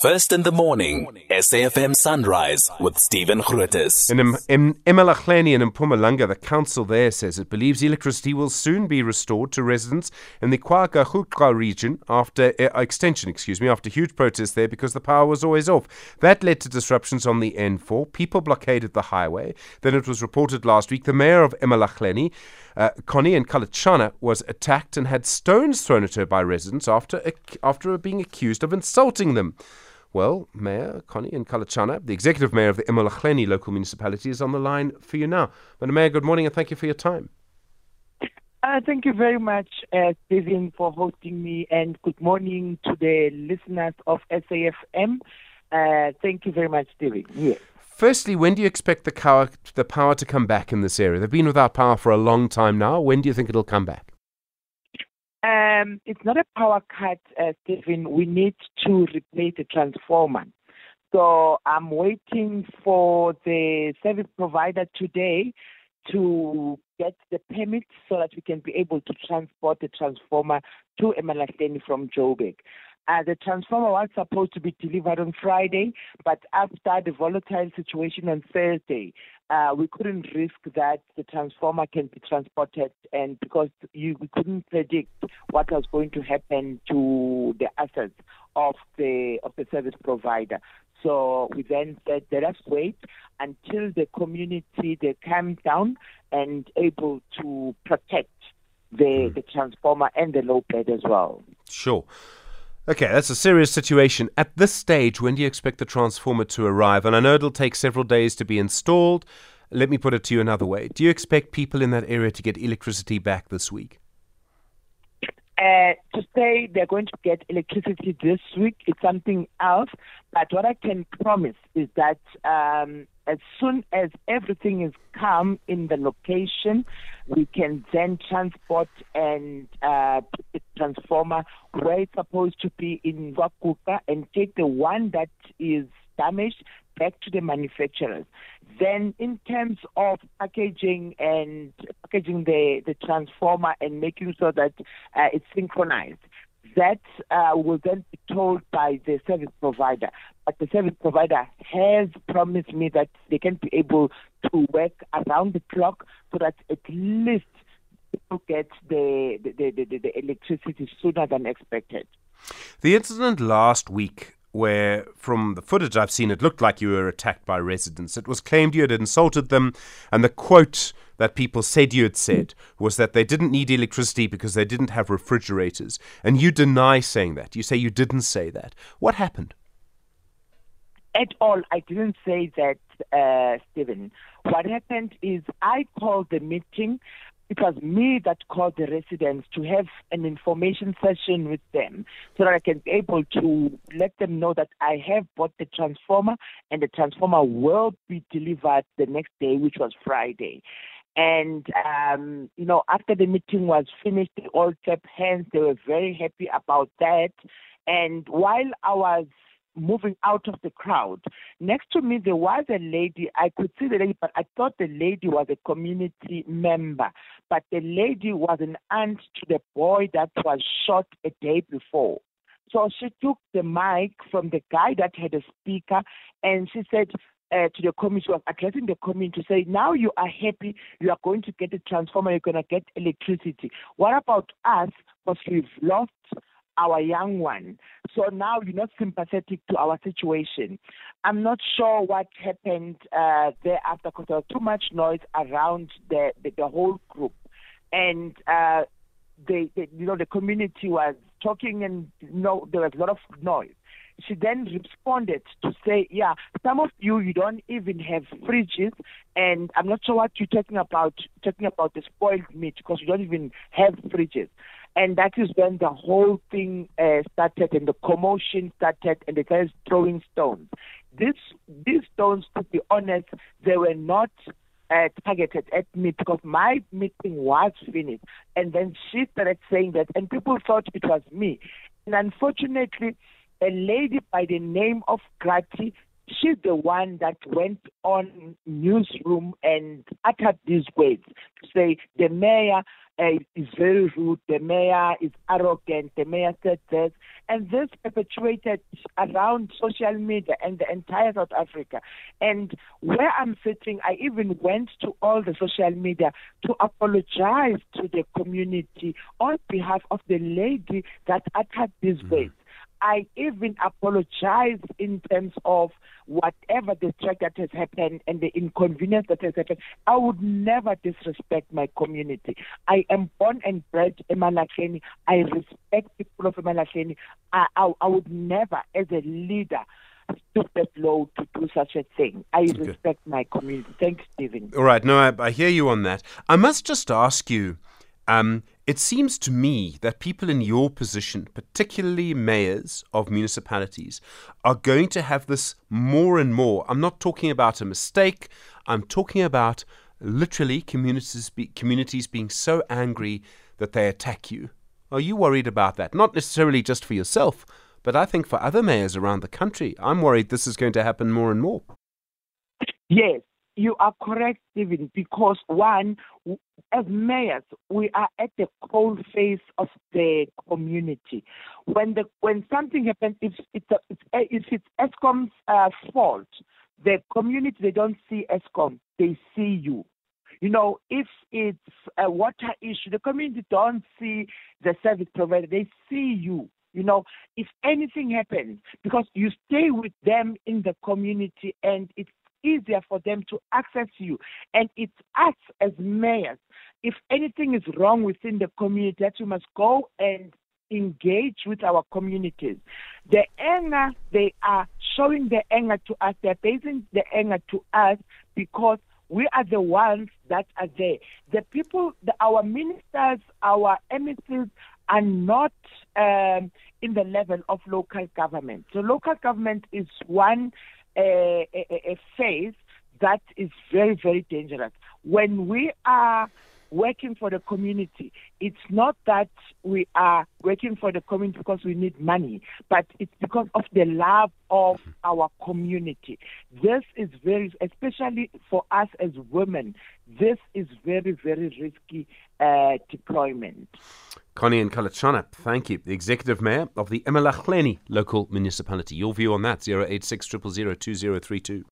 First in the morning, SAFM Sunrise with Stephen Grootes. In, in eMalahleni and in Mpumalanga, the council there says it believes electricity will soon be restored to residents in the KwaGuqa region after uh, extension, excuse me, after huge protests there because the power was always off. That led to disruptions on the N4. People blockaded the highway. Then it was reported last week the mayor of eMalahleni, uh, Conny Nkalitshana, was attacked and had stones thrown at her by residents after after being accused of insulting them. Well, Mayor Conny Nkalitshana, the executive mayor of the eMalahleni local municipality, is on the line for you now. Madam Mayor, good morning and thank you for your time. Uh, thank you very much, uh, Stephen, for hosting me, and good morning to the listeners of SAFM. Uh, thank you very much, Stephen. Yes. Firstly, when do you expect the power, the power to come back in this area? They've been without power for a long time now. When do you think it'll come back? Um, it's not a power cut, uh, Stephen. We need to replace the transformer. So I'm waiting for the service provider today to get the permit so that we can be able to transport the transformer to eMalahleni from Joburg. Uh, the transformer was supposed to be delivered on Friday, but after the volatile situation on Thursday, uh, we couldn't risk that the transformer can be transported, and because you, we couldn't predict what was going to happen to the assets of the of the service provider. So we then said, let us wait until the community they calm down and able to protect the mm. the transformer and the low bed as well. Sure. Okay, that's a serious situation. At this stage, when do you expect the transformer to arrive? And I know it'll take several days to be installed. Let me put it to you another way. Do you expect people in that area to get electricity back this week? Uh, to say they're going to get electricity this week is something else. But what I can promise is that um, as soon as everything is calm in the location, we can then transport and uh, put the transformer where it's supposed to be in KwaGuqa and take the one that is damaged back to the manufacturers. Then, in terms of packaging and packaging the, the transformer and making sure that uh, it's synchronized, that uh, will then be told by the service provider. But the service provider has promised me that they can be able to work around the clock so that at least people get the, the, the, the, the electricity sooner than expected. The incident last week where, from the footage I've seen, it looked like you were attacked by residents. It was claimed you had insulted them, and the quote that people said you had said was that they didn't need electricity because they didn't have refrigerators. And you deny saying that. You say you didn't say that. What happened? At all, I didn't say that, uh, Stephen. What happened is I called the meeting it was me that called the residents to have an information session with them so that I can be able to let them know that I have bought the transformer and the transformer will be delivered the next day, which was Friday. And, um, you know, after the meeting was finished, they all clapped hands. They were very happy about that. And while I was moving out of the crowd. Next to me, there was a lady. I could see the lady, but I thought the lady was a community member. But the lady was an aunt to the boy that was shot a day before. So she took the mic from the guy that had a speaker and she said, uh, to the community, was addressing the community to say, now you are happy, you are going to get a transformer, you're going to get electricity. What about us? Because we've lost our young one. So now you're not sympathetic to our situation. I'm not sure what happened uh, there after because there was too much noise around the, the, the whole group. And uh, the, the, you know, the community was talking and you know, there was a lot of noise. She then responded to say, yeah, some of you, you don't even have fridges. And I'm not sure what you're talking about, talking about the spoiled meat because you don't even have fridges. And that is when the whole thing uh, started and the commotion started and they started throwing stones. This, these stones, to be honest, they were not uh, targeted at me because my meeting was finished. And then she started saying that, and people thought it was me. And unfortunately, a lady by the name of Grati, she's the one that went on newsroom and uttered these words to say the mayor is very rude. The mayor is arrogant. The mayor said this. And this perpetuated around social media and the entire South Africa. And where I'm sitting, I even went to all the social media to apologize to the community on behalf of the lady that uttered these mm-hmm. words. I even apologize in terms of whatever the strike that has happened and the inconvenience that has happened. I would never disrespect my community. I am born and bred in Malahleni. I respect people of Malahleni. I, I, I would never, as a leader, stoop that low to do such a thing. I okay. respect my community. Thanks, Stephen. All right. No, I, I hear you on that. I must just ask you. Um, it seems to me that people in your position, particularly mayors of municipalities, are going to have this more and more. I'm not talking about a mistake, I'm talking about literally communities, be, communities being so angry that they attack you. Are you worried about that? Not necessarily just for yourself, but I think for other mayors around the country. I'm worried this is going to happen more and more. Yes, you are correct, Stephen, because one, as mayors, we are at the cold face of the community. When the when something happens, if it's a, if it's Eskom's uh, fault, the community they don't see Eskom, they see you. You know, if it's a water issue, the community don't see the service provider, they see you. You know, if anything happens, because you stay with them in the community and it's easier for them to access you. And it's us as mayors, if anything is wrong within the community, that we must go and engage with our communities. The anger, they are showing the anger to us, they're basing the anger to us because we are the ones that are there. The people, the, our ministers, our MECs are not um, in the level of local government. So local government is one a, a, a phase that is very, very dangerous. When we are working for the community, it's not that we are working for the community because we need money, but it's because of the love of our community. This is very, especially for us as women, this is very, very risky uh, deployment. Conny Nkalitshana, thank you. The Executive Mayor of the eMalahleni Local Municipality. Your view on that, 086 000 2032.